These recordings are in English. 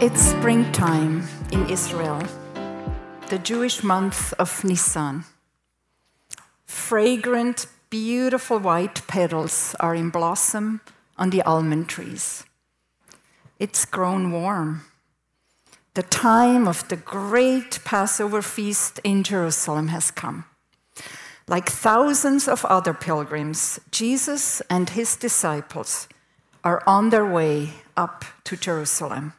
It's springtime in Israel, the Jewish month of Nisan. Fragrant, beautiful white petals are in blossom on the almond trees. It's grown warm. The time of the great Passover feast in Jerusalem has come. Like thousands of other pilgrims, Jesus and his disciples are on their way up to Jerusalem.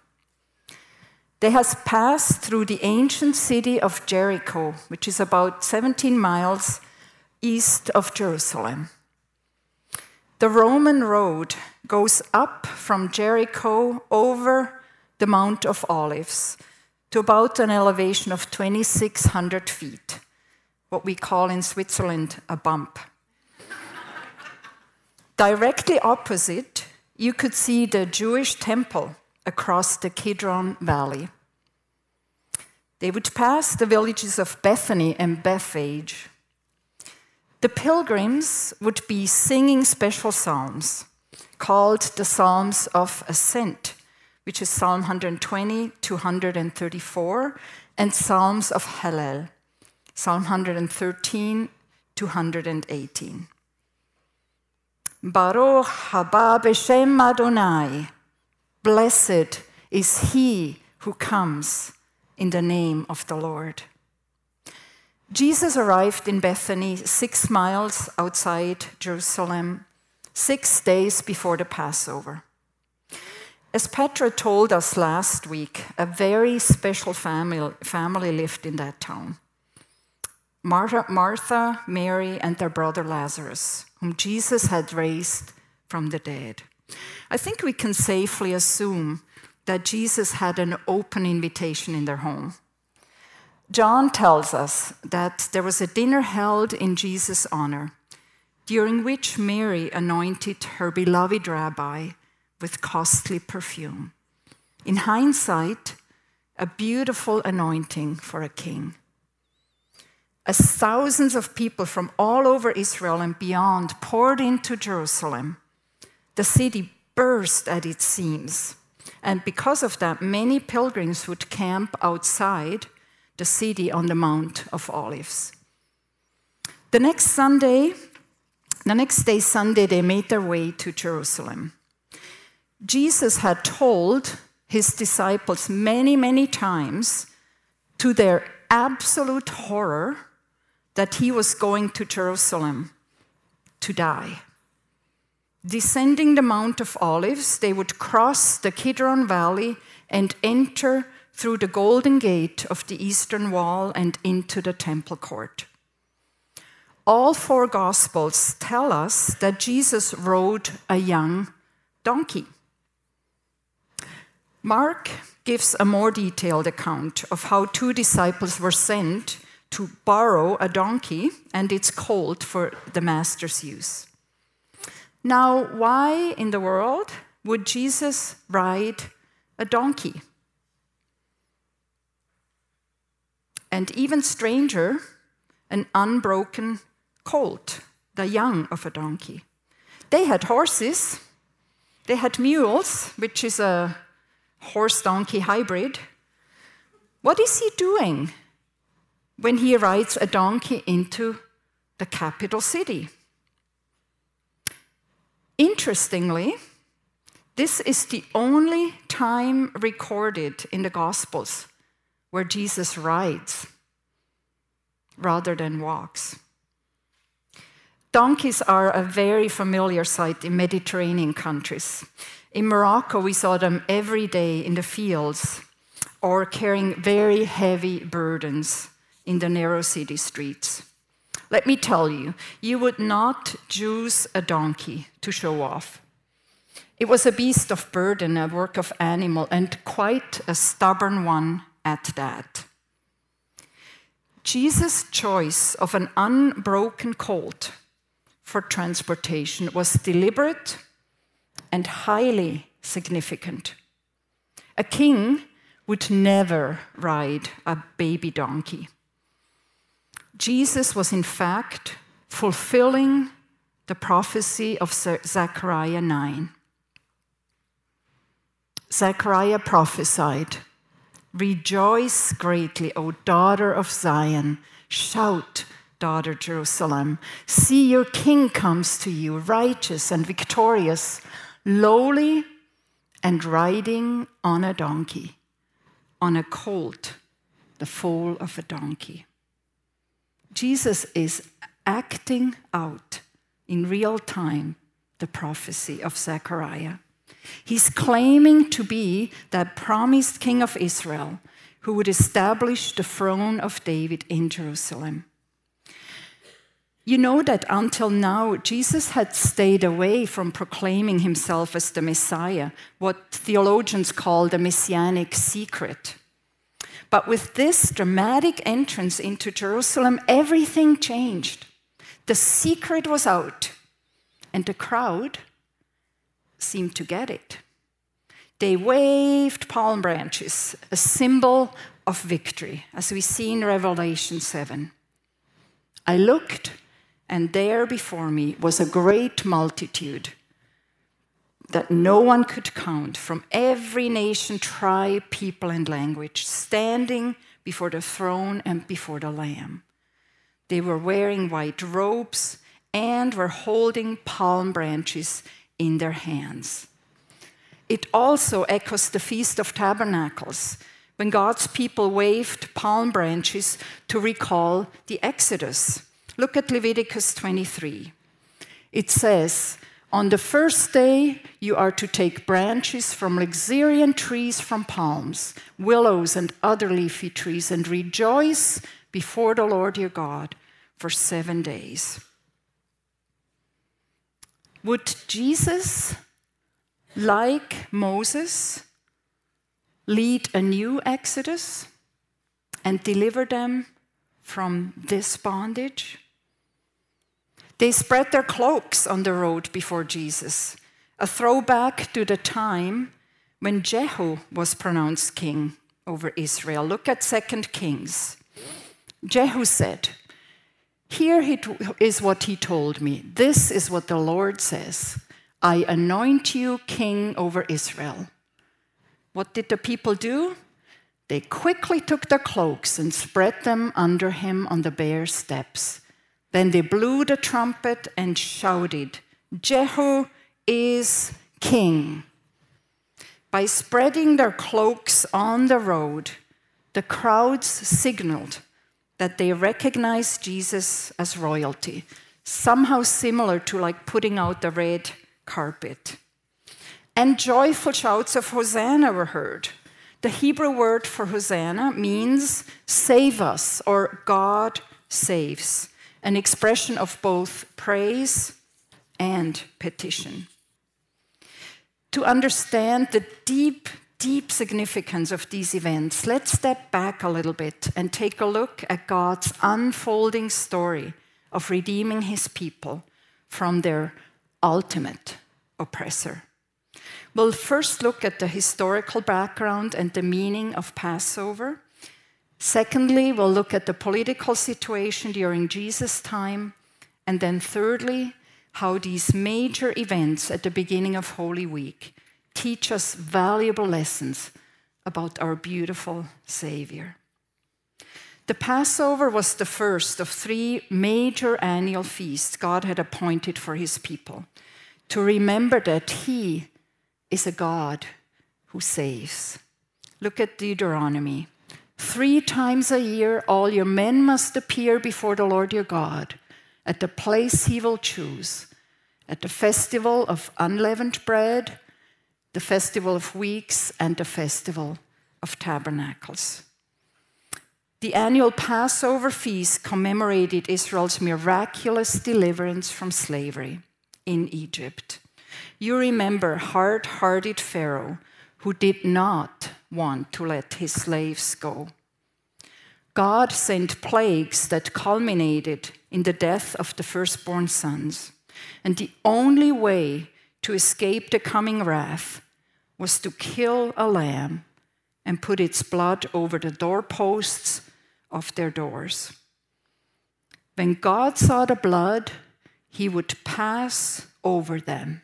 They have passed through the ancient city of Jericho, which is about 17 miles east of Jerusalem. The Roman road goes up from Jericho over the Mount of Olives to about an elevation of 2,600 feet, what we call in Switzerland a bump. Directly opposite, you could see the Jewish temple across the Kidron Valley. They would pass the villages of Bethany and Bethphage. The pilgrims would be singing special psalms called the Psalms of Ascent, which is Psalm 120 to 134, and Psalms of Hallel, Psalm 113 to 118. Baruch haba b'shem Adonai. Blessed is he who comes in the name of the Lord. Jesus arrived in Bethany six miles outside Jerusalem, six days before the Passover. As Petra told us last week, a very special family, family lived in that town. Martha, Martha, Mary, and their brother Lazarus, whom Jesus had raised from the dead. I think we can safely assume that Jesus had an open invitation in their home. John tells us that there was a dinner held in Jesus' honor, during which Mary anointed her beloved rabbi with costly perfume. In hindsight, a beautiful anointing for a king. As thousands of people from all over Israel and beyond poured into Jerusalem, the city burst at its seams and because of that, many pilgrims would camp outside the city on the Mount of Olives. The next Sunday, the next day, Sunday, they made their way to Jerusalem. Jesus had told his disciples many, many times, to their absolute horror, that he was going to Jerusalem to die. Descending the Mount of Olives, they would cross the Kidron Valley and enter through the Golden Gate of the eastern wall and into the temple court. All four Gospels tell us that Jesus rode a young donkey. Mark gives a more detailed account of how two disciples were sent to borrow a donkey and its colt for the master's use. Now, why in the world would Jesus ride a donkey? And even stranger, an unbroken colt, the young of a donkey. They had horses, they had mules, which is a horse donkey hybrid. What is he doing when he rides a donkey into the capital city? Interestingly, this is the only time recorded in the Gospels where Jesus rides rather than walks. Donkeys are a very familiar sight in Mediterranean countries. In Morocco, we saw them every day in the fields or carrying very heavy burdens in the narrow city streets. Let me tell you, you would not choose a donkey to show off. It was a beast of burden, a work of animal, and quite a stubborn one at that. Jesus' choice of an unbroken colt for transportation was deliberate and highly significant. A king would never ride a baby donkey. Jesus was, in fact, fulfilling the prophecy of Zechariah 9. Zechariah prophesied Rejoice greatly, O daughter of Zion. Shout, daughter Jerusalem. See, your king comes to you, righteous and victorious, lowly and riding on a donkey, on a colt, the foal of a donkey. Jesus is acting out in real time the prophecy of Zechariah. He's claiming to be that promised king of Israel who would establish the throne of David in Jerusalem. You know that until now, Jesus had stayed away from proclaiming himself as the Messiah, what theologians call the messianic secret. But with this dramatic entrance into Jerusalem, everything changed. The secret was out, and the crowd seemed to get it. They waved palm branches, a symbol of victory, as we see in Revelation 7. I looked, and there before me was a great multitude that no one could count from every nation, tribe, people, and language, standing before the throne and before the Lamb. They were wearing white robes and were holding palm branches in their hands. It also echoes the Feast of Tabernacles, when God's people waved palm branches to recall the Exodus. Look at Leviticus 23. It says, On the first day, you are to take branches from luxuriant trees from palms, willows, and other leafy trees, and rejoice before the Lord your God for seven days. Would Jesus, like Moses, lead a new exodus and deliver them from this bondage? They spread their cloaks on the road before Jesus, a throwback to the time when Jehu was pronounced king over Israel. Look at 2 Kings. Jehu said, here is what he told me. This is what the Lord says I anoint you king over Israel. What did the people do? They quickly took their cloaks and spread them under him on the bare steps. Then they blew the trumpet and shouted, Jehu is king. By spreading their cloaks on the road, the crowds signaled that they recognized Jesus as royalty, somehow similar to like putting out the red carpet. And joyful shouts of Hosanna were heard. The Hebrew word for Hosanna means save us or God saves, an expression of both praise and petition. To understand the deep deep significance of these events, let's step back a little bit and take a look at God's unfolding story of redeeming his people from their ultimate oppressor. We'll first look at the historical background and the meaning of Passover. Secondly, we'll look at the political situation during Jesus' time. And then thirdly, how these major events at the beginning of Holy Week teach us valuable lessons about our beautiful Savior. The Passover was the first of three major annual feasts God had appointed for his people to remember that he is a God who saves. Look at Deuteronomy. Three times a year, all your men must appear before the Lord your God at the place he will choose, at the festival of unleavened bread the Festival of Weeks, and the Festival of Tabernacles. The annual Passover feast commemorated Israel's miraculous deliverance from slavery in Egypt. You remember hard hearted Pharaoh who did not want to let his slaves go. God sent plagues that culminated in the death of the firstborn sons. And the only way to escape the coming wrath was to kill a lamb and put its blood over the doorposts of their doors. When God saw the blood, he would pass over them.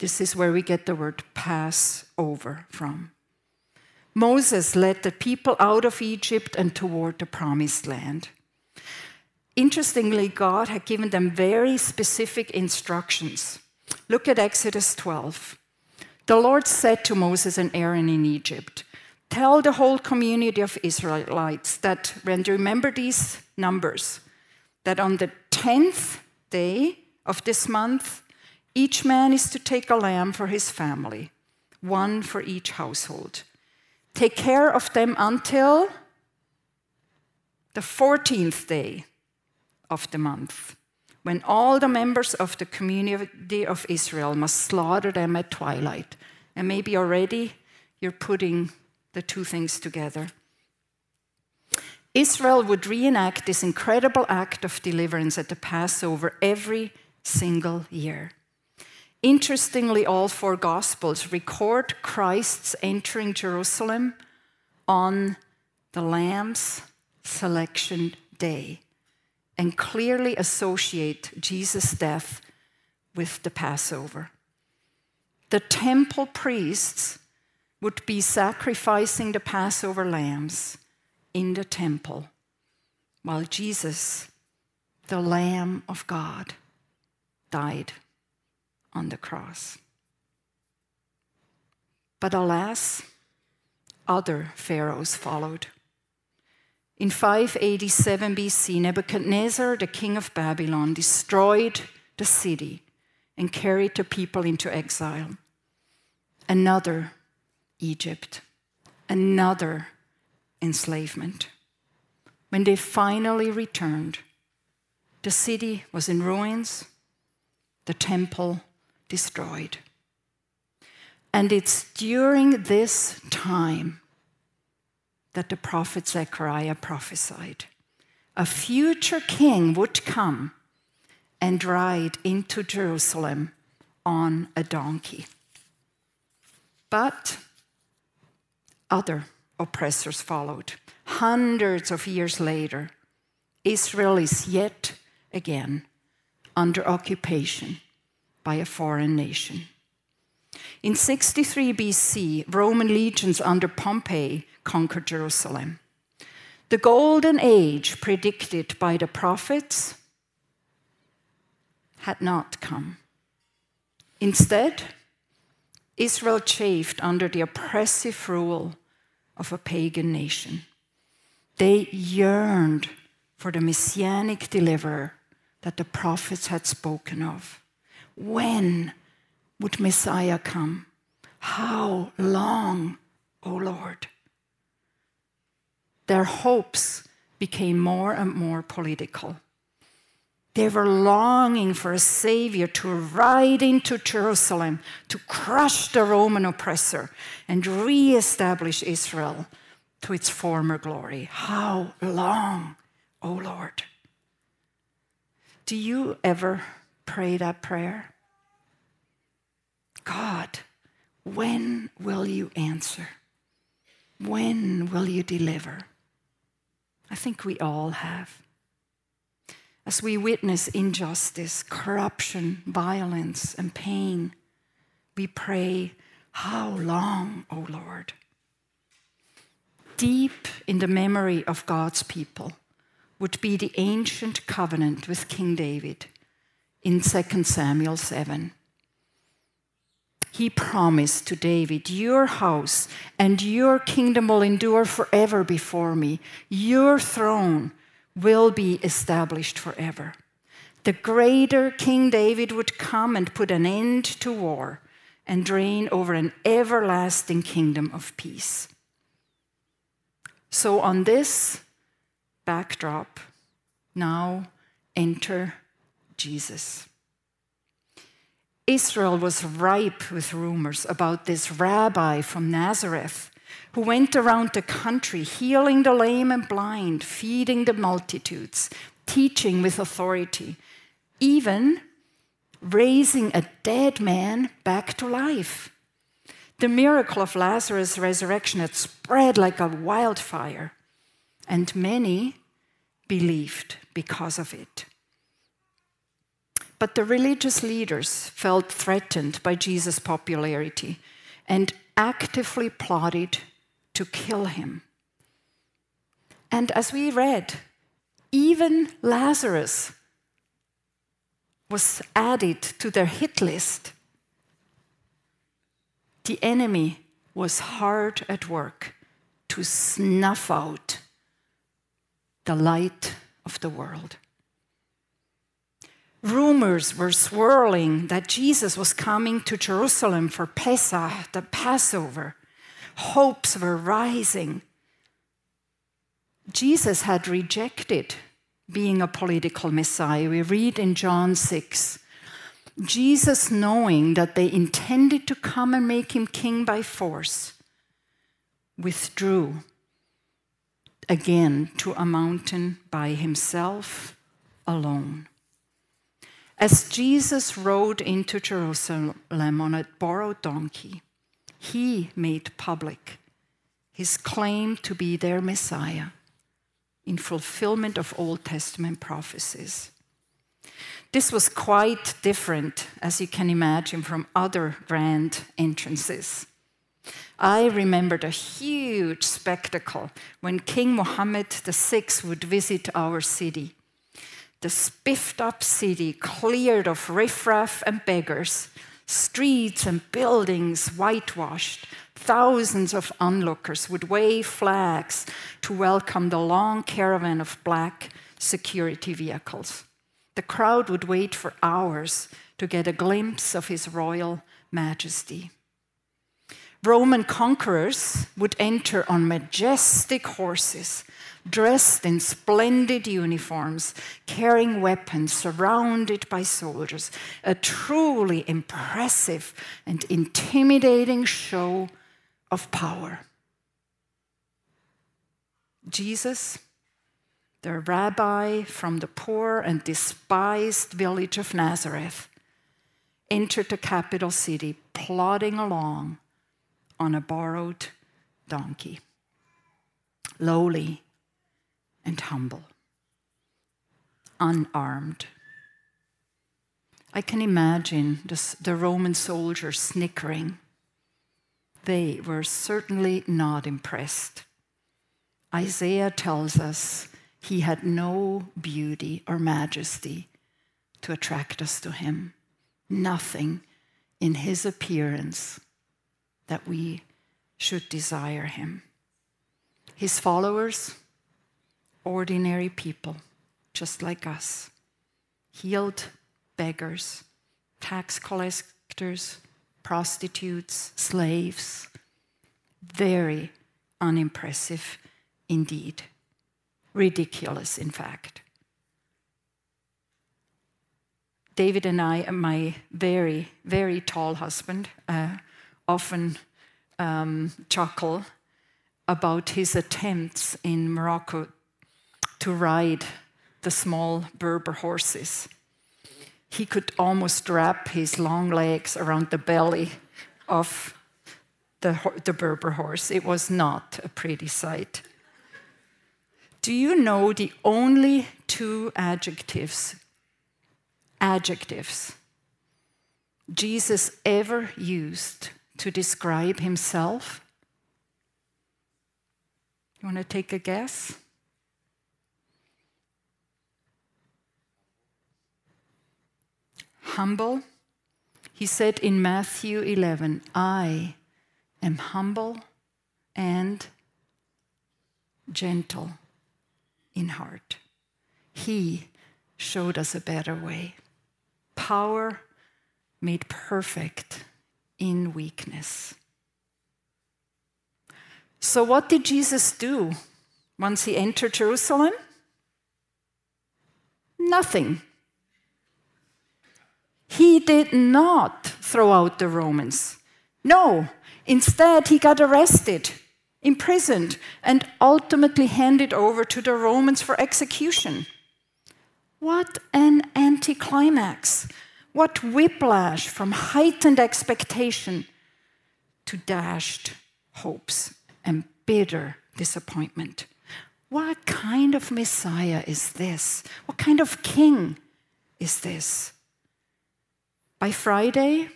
This is where we get the word Passover from. Moses led the people out of Egypt and toward the promised land. Interestingly, God had given them very specific instructions. Look at Exodus 12. The Lord said to Moses and Aaron in Egypt, Tell the whole community of Israelites that when you remember these numbers, that on the 10th day of this month, each man is to take a lamb for his family, one for each household. Take care of them until the 14th day of the month, when all the members of the community of Israel must slaughter them at twilight. And maybe already you're putting the two things together. Israel would reenact this incredible act of deliverance at the Passover every single year. Interestingly, all four Gospels record Christ's entering Jerusalem on the Lamb's selection day and clearly associate Jesus' death with the Passover. The temple priests would be sacrificing the Passover lambs in the temple, while Jesus, the Lamb of God, died on the cross. But alas, other pharaohs followed. In 587 BC, Nebuchadnezzar, the king of Babylon, destroyed the city and carried the people into exile. Another Egypt, another enslavement. When they finally returned, the city was in ruins, the temple destroyed. And it's during this time that the prophet Zechariah prophesied. A future king would come and ride into Jerusalem on a donkey. But other oppressors followed. Hundreds of years later, Israel is yet again under occupation by a foreign nation. In 63 BC, Roman legions under Pompey conquered Jerusalem. The golden age predicted by the prophets had not come. Instead, Israel chafed under the oppressive rule of a pagan nation. They yearned for the messianic deliverer that the prophets had spoken of. When would Messiah come? How long, O Lord? Their hopes became more and more political. They were longing for a savior to ride into Jerusalem, to crush the Roman oppressor, and re-establish Israel to its former glory. How long, O Lord? Do you ever pray that prayer? God, when will you answer? When will you deliver? I think we all have as we witness injustice, corruption, violence, and pain, we pray, How long, O Lord? Deep in the memory of God's people would be the ancient covenant with King David in 2 Samuel 7. He promised to David, Your house and your kingdom will endure forever before me. Your throne will be established forever. The greater King David would come and put an end to war and reign over an everlasting kingdom of peace. So, on this backdrop, now enter Jesus. Israel was ripe with rumors about this rabbi from Nazareth who went around the country healing the lame and blind, feeding the multitudes, teaching with authority, even raising a dead man back to life. The miracle of Lazarus' resurrection had spread like a wildfire, and many believed because of it. But the religious leaders felt threatened by Jesus' popularity and actively plotted to kill him. And as we read, even Lazarus was added to their hit list. The enemy was hard at work to snuff out the light of the world. Rumors were swirling that Jesus was coming to Jerusalem for Pesach, the Passover. Hopes were rising. Jesus had rejected being a political Messiah. We read in John 6 Jesus, knowing that they intended to come and make him king by force, withdrew again to a mountain by himself alone. As Jesus rode into Jerusalem on a borrowed donkey, he made public his claim to be their Messiah in fulfillment of Old Testament prophecies. This was quite different, as you can imagine, from other grand entrances. I remembered a huge spectacle when King Mohammed VI would visit our city the spiffed up city cleared of riffraff and beggars, streets and buildings whitewashed. Thousands of onlookers would wave flags to welcome the long caravan of black security vehicles. The crowd would wait for hours to get a glimpse of His Royal Majesty. Roman conquerors would enter on majestic horses dressed in splendid uniforms, carrying weapons, surrounded by soldiers, a truly impressive and intimidating show of power. Jesus, the rabbi from the poor and despised village of Nazareth, entered the capital city plodding along on a borrowed donkey. Lowly, and humble, unarmed. I can imagine the, Roman soldiers snickering. They were certainly not impressed. Isaiah tells us he had no beauty or majesty to attract us to him, nothing in his appearance that we should desire him. His followers, ordinary people, just like us, healed beggars, tax collectors, prostitutes, slaves. Very unimpressive indeed. Ridiculous, in fact. David and I, and my very, very tall husband, uh, often um, chuckle about his attempts in Morocco to ride the small Berber horses. He could almost wrap his long legs around the belly of the, the Berber horse. It was not a pretty sight. Do you know the only two adjectives, adjectives, Jesus ever used to describe himself? You want to take a guess? humble. He said in Matthew 11, I am humble and gentle in heart. He showed us a better way. Power made perfect in weakness. So, what did Jesus do once he entered Jerusalem? Nothing. He did not throw out the Romans. No, instead, he got arrested, imprisoned, and ultimately handed over to the Romans for execution. What an anticlimax! What whiplash from heightened expectation to dashed hopes and bitter disappointment. What kind of Messiah is this? What kind of king is this? By Friday,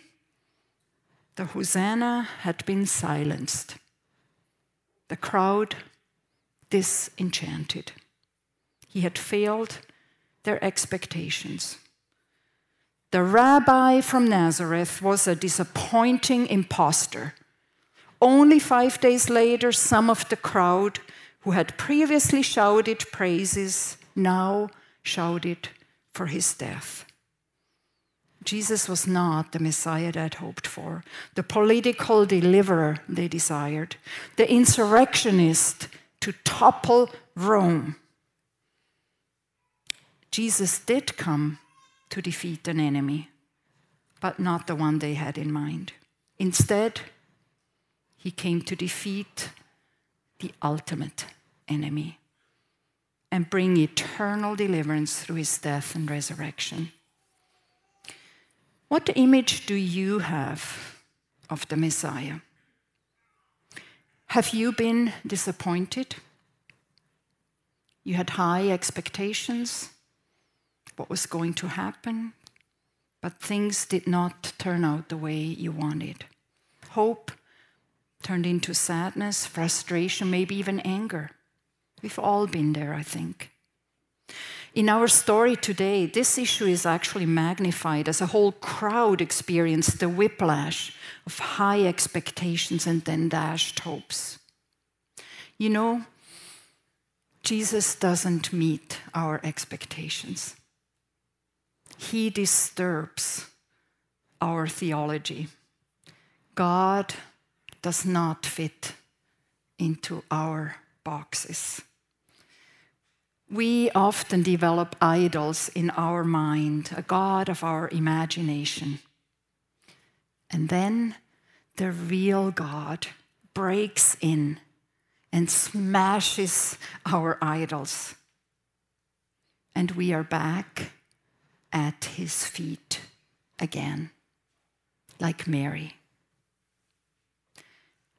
the Hosanna had been silenced. The crowd disenchanted. He had failed their expectations. The rabbi from Nazareth was a disappointing impostor. Only five days later, some of the crowd who had previously shouted praises now shouted for his death. Jesus was not the Messiah they had hoped for, the political deliverer they desired, the insurrectionist to topple Rome. Jesus did come to defeat an enemy, but not the one they had in mind. Instead, he came to defeat the ultimate enemy and bring eternal deliverance through his death and resurrection. What image do you have of the Messiah? Have you been disappointed? You had high expectations, what was going to happen, but things did not turn out the way you wanted. Hope turned into sadness, frustration, maybe even anger. We've all been there, I think. In our story today, this issue is actually magnified as a whole crowd experienced the whiplash of high expectations and then dashed hopes. You know, Jesus doesn't meet our expectations. He disturbs our theology. God does not fit into our boxes. We often develop idols in our mind, a God of our imagination. And then the real God breaks in and smashes our idols. And we are back at his feet again, like Mary.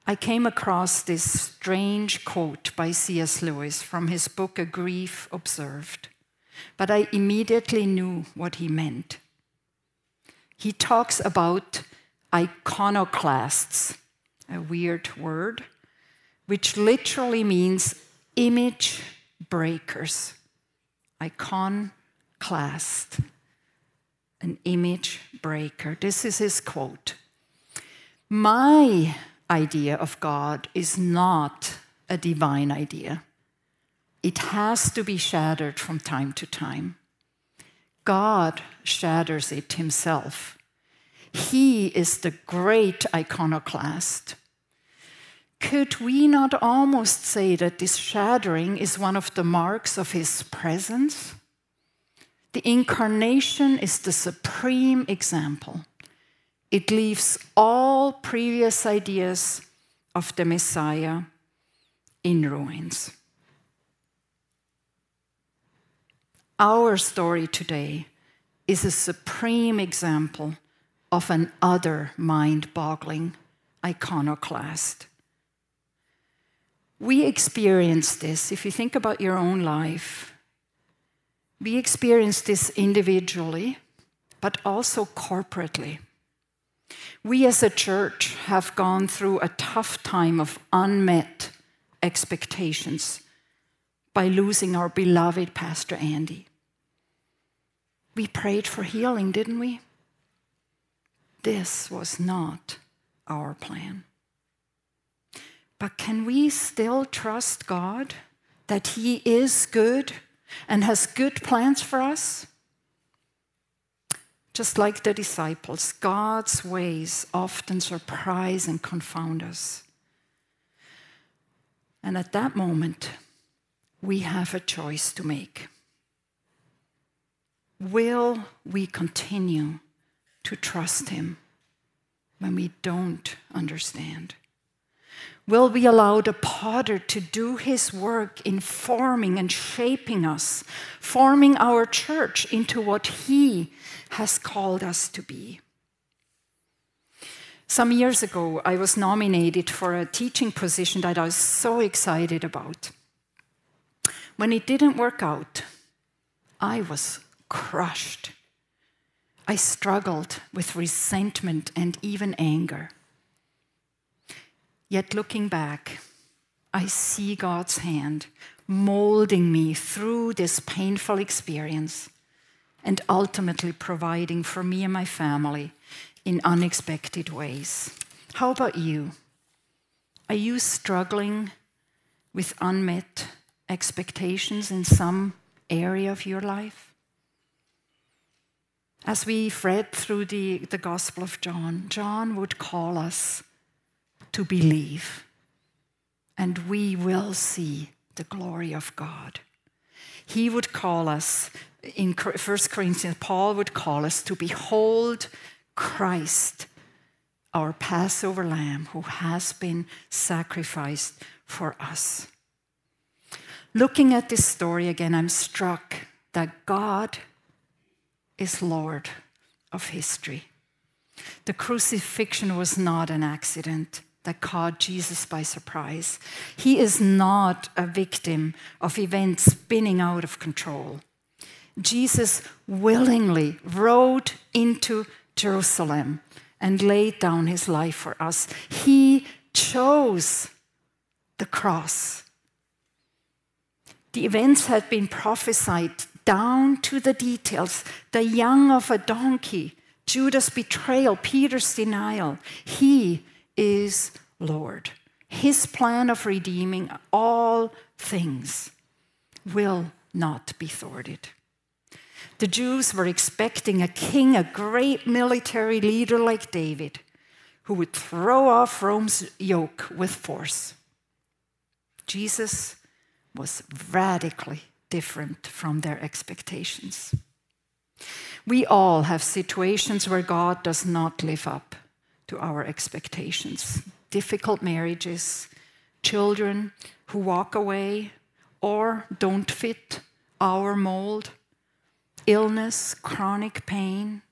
I came across this strange quote by C.S. Lewis from his book A Grief Observed, but I immediately knew what he meant. He talks about iconoclasts, a weird word, which literally means image breakers. Iconoclast, an image breaker. This is his quote. My idea of God is not a divine idea. It has to be shattered from time to time. God shatters it himself. He is the great iconoclast. Could we not almost say that this shattering is one of the marks of his presence? The incarnation is the supreme example. It leaves all previous ideas of the Messiah in ruins. Our story today is a supreme example of an other mind boggling iconoclast. We experience this, if you think about your own life, we experience this individually, but also corporately. We as a church have gone through a tough time of unmet expectations by losing our beloved Pastor Andy. We prayed for healing, didn't we? This was not our plan. But can we still trust God that He is good and has good plans for us? Just like the disciples, God's ways often surprise and confound us. And at that moment, we have a choice to make. Will we continue to trust Him when we don't understand? Will we allow the potter to do his work in forming and shaping us, forming our church into what he has called us to be? Some years ago, I was nominated for a teaching position that I was so excited about. When it didn't work out, I was crushed. I struggled with resentment and even anger. Yet looking back, I see God's hand molding me through this painful experience and ultimately providing for me and my family in unexpected ways. How about you? Are you struggling with unmet expectations in some area of your life? As we've read through the, the Gospel of John, John would call us to believe, and we will see the glory of God. He would call us, in 1 Corinthians, Paul would call us to behold Christ, our Passover lamb who has been sacrificed for us. Looking at this story again, I'm struck that God is Lord of history. The crucifixion was not an accident that caught Jesus by surprise. He is not a victim of events spinning out of control. Jesus willingly rode into Jerusalem and laid down his life for us. He chose the cross. The events had been prophesied down to the details the young of a donkey, Judas' betrayal, Peter's denial. He is Lord. His plan of redeeming all things will not be thwarted. The Jews were expecting a king, a great military leader like David, who would throw off Rome's yoke with force. Jesus was radically different from their expectations. We all have situations where God does not live up to our expectations. Difficult marriages, children who walk away or don't fit our mold, illness, chronic pain,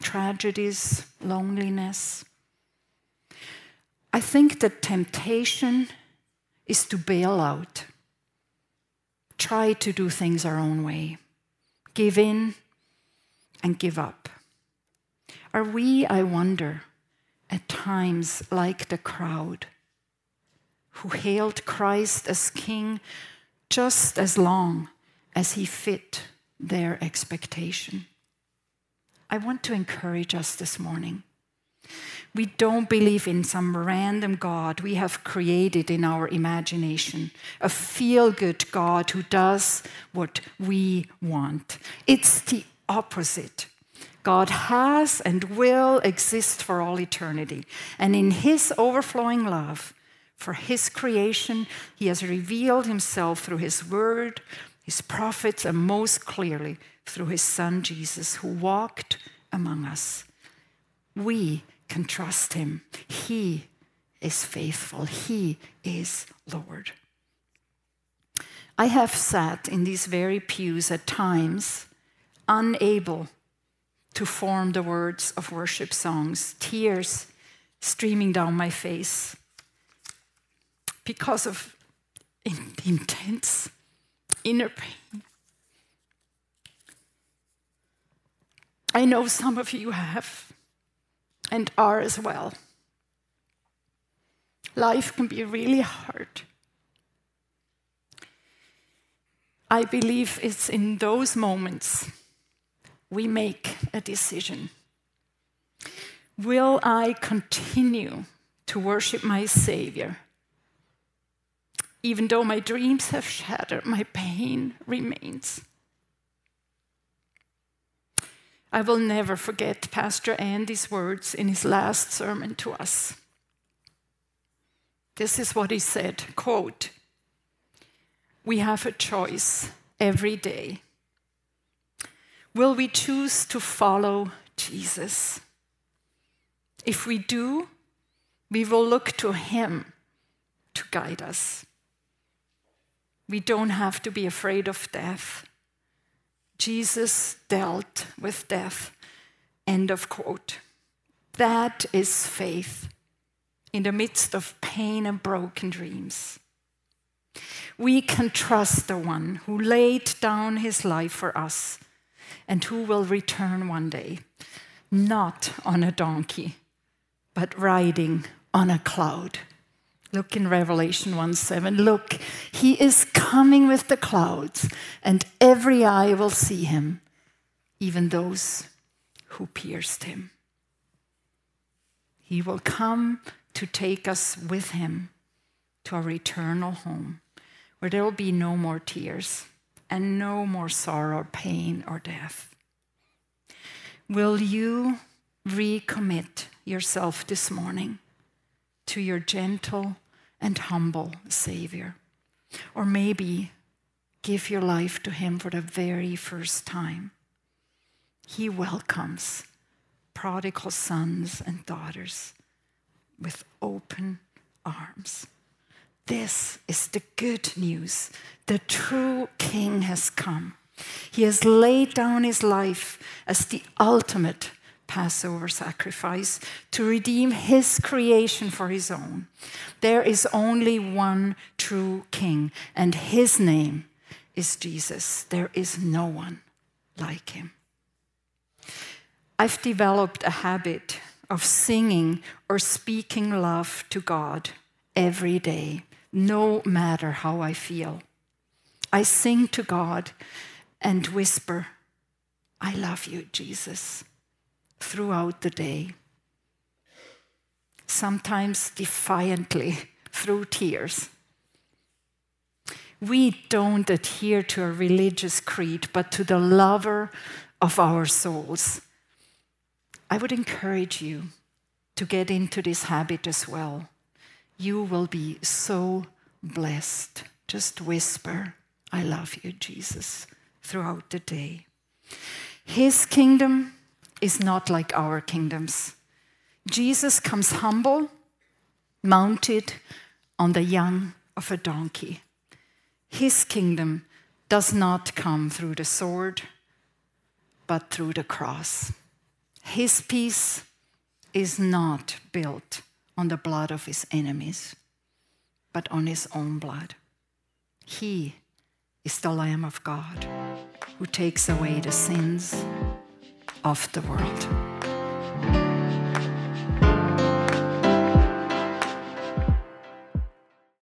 tragedies, loneliness. I think the temptation is to bail out, try to do things our own way, give in and give up. Are we, I wonder, times like the crowd who hailed Christ as king just as long as he fit their expectation. I want to encourage us this morning. We don't believe in some random God we have created in our imagination, a feel good God who does what we want. It's the opposite. God has and will exist for all eternity. And in His overflowing love for His creation, He has revealed Himself through His word, His prophets, and most clearly through His Son Jesus, who walked among us. We can trust Him. He is faithful, He is Lord. I have sat in these very pews at times, unable to form the words of worship songs, tears streaming down my face because of in intense inner pain. I know some of you have and are as well. Life can be really hard. I believe it's in those moments we make a decision. Will I continue to worship my Savior? Even though my dreams have shattered, my pain remains. I will never forget Pastor Andy's words in his last sermon to us. This is what he said, quote, "We have a choice every day Will we choose to follow Jesus? If we do, we will look to Him to guide us. We don't have to be afraid of death. Jesus dealt with death. End of quote. That is faith in the midst of pain and broken dreams. We can trust the one who laid down his life for us and who will return one day. not on a donkey, but riding on a cloud. Look in Revelation 1 7. Look, he is coming with the clouds, and every eye will see him, even those who pierced him. He will come to take us with him to our eternal home, where there will be no more tears and no more sorrow, pain, or death. Will you recommit yourself this morning to your gentle and humble Savior? Or maybe give your life to Him for the very first time. He welcomes prodigal sons and daughters with open arms. This is the good news. The true King has come. He has laid down his life as the ultimate Passover sacrifice to redeem his creation for his own. There is only one true king, and his name is Jesus. There is no one like him. I've developed a habit of singing or speaking love to God every day, no matter how I feel. I sing to God and whisper, I love you, Jesus, throughout the day. Sometimes defiantly through tears. We don't adhere to a religious creed, but to the lover of our souls. I would encourage you to get into this habit as well. You will be so blessed. Just whisper, I love you, Jesus throughout the day. His kingdom is not like our kingdoms. Jesus comes humble, mounted on the young of a donkey. His kingdom does not come through the sword, but through the cross. His peace is not built on the blood of his enemies, but on his own blood. He is the Lamb of God who takes away the sins of the world.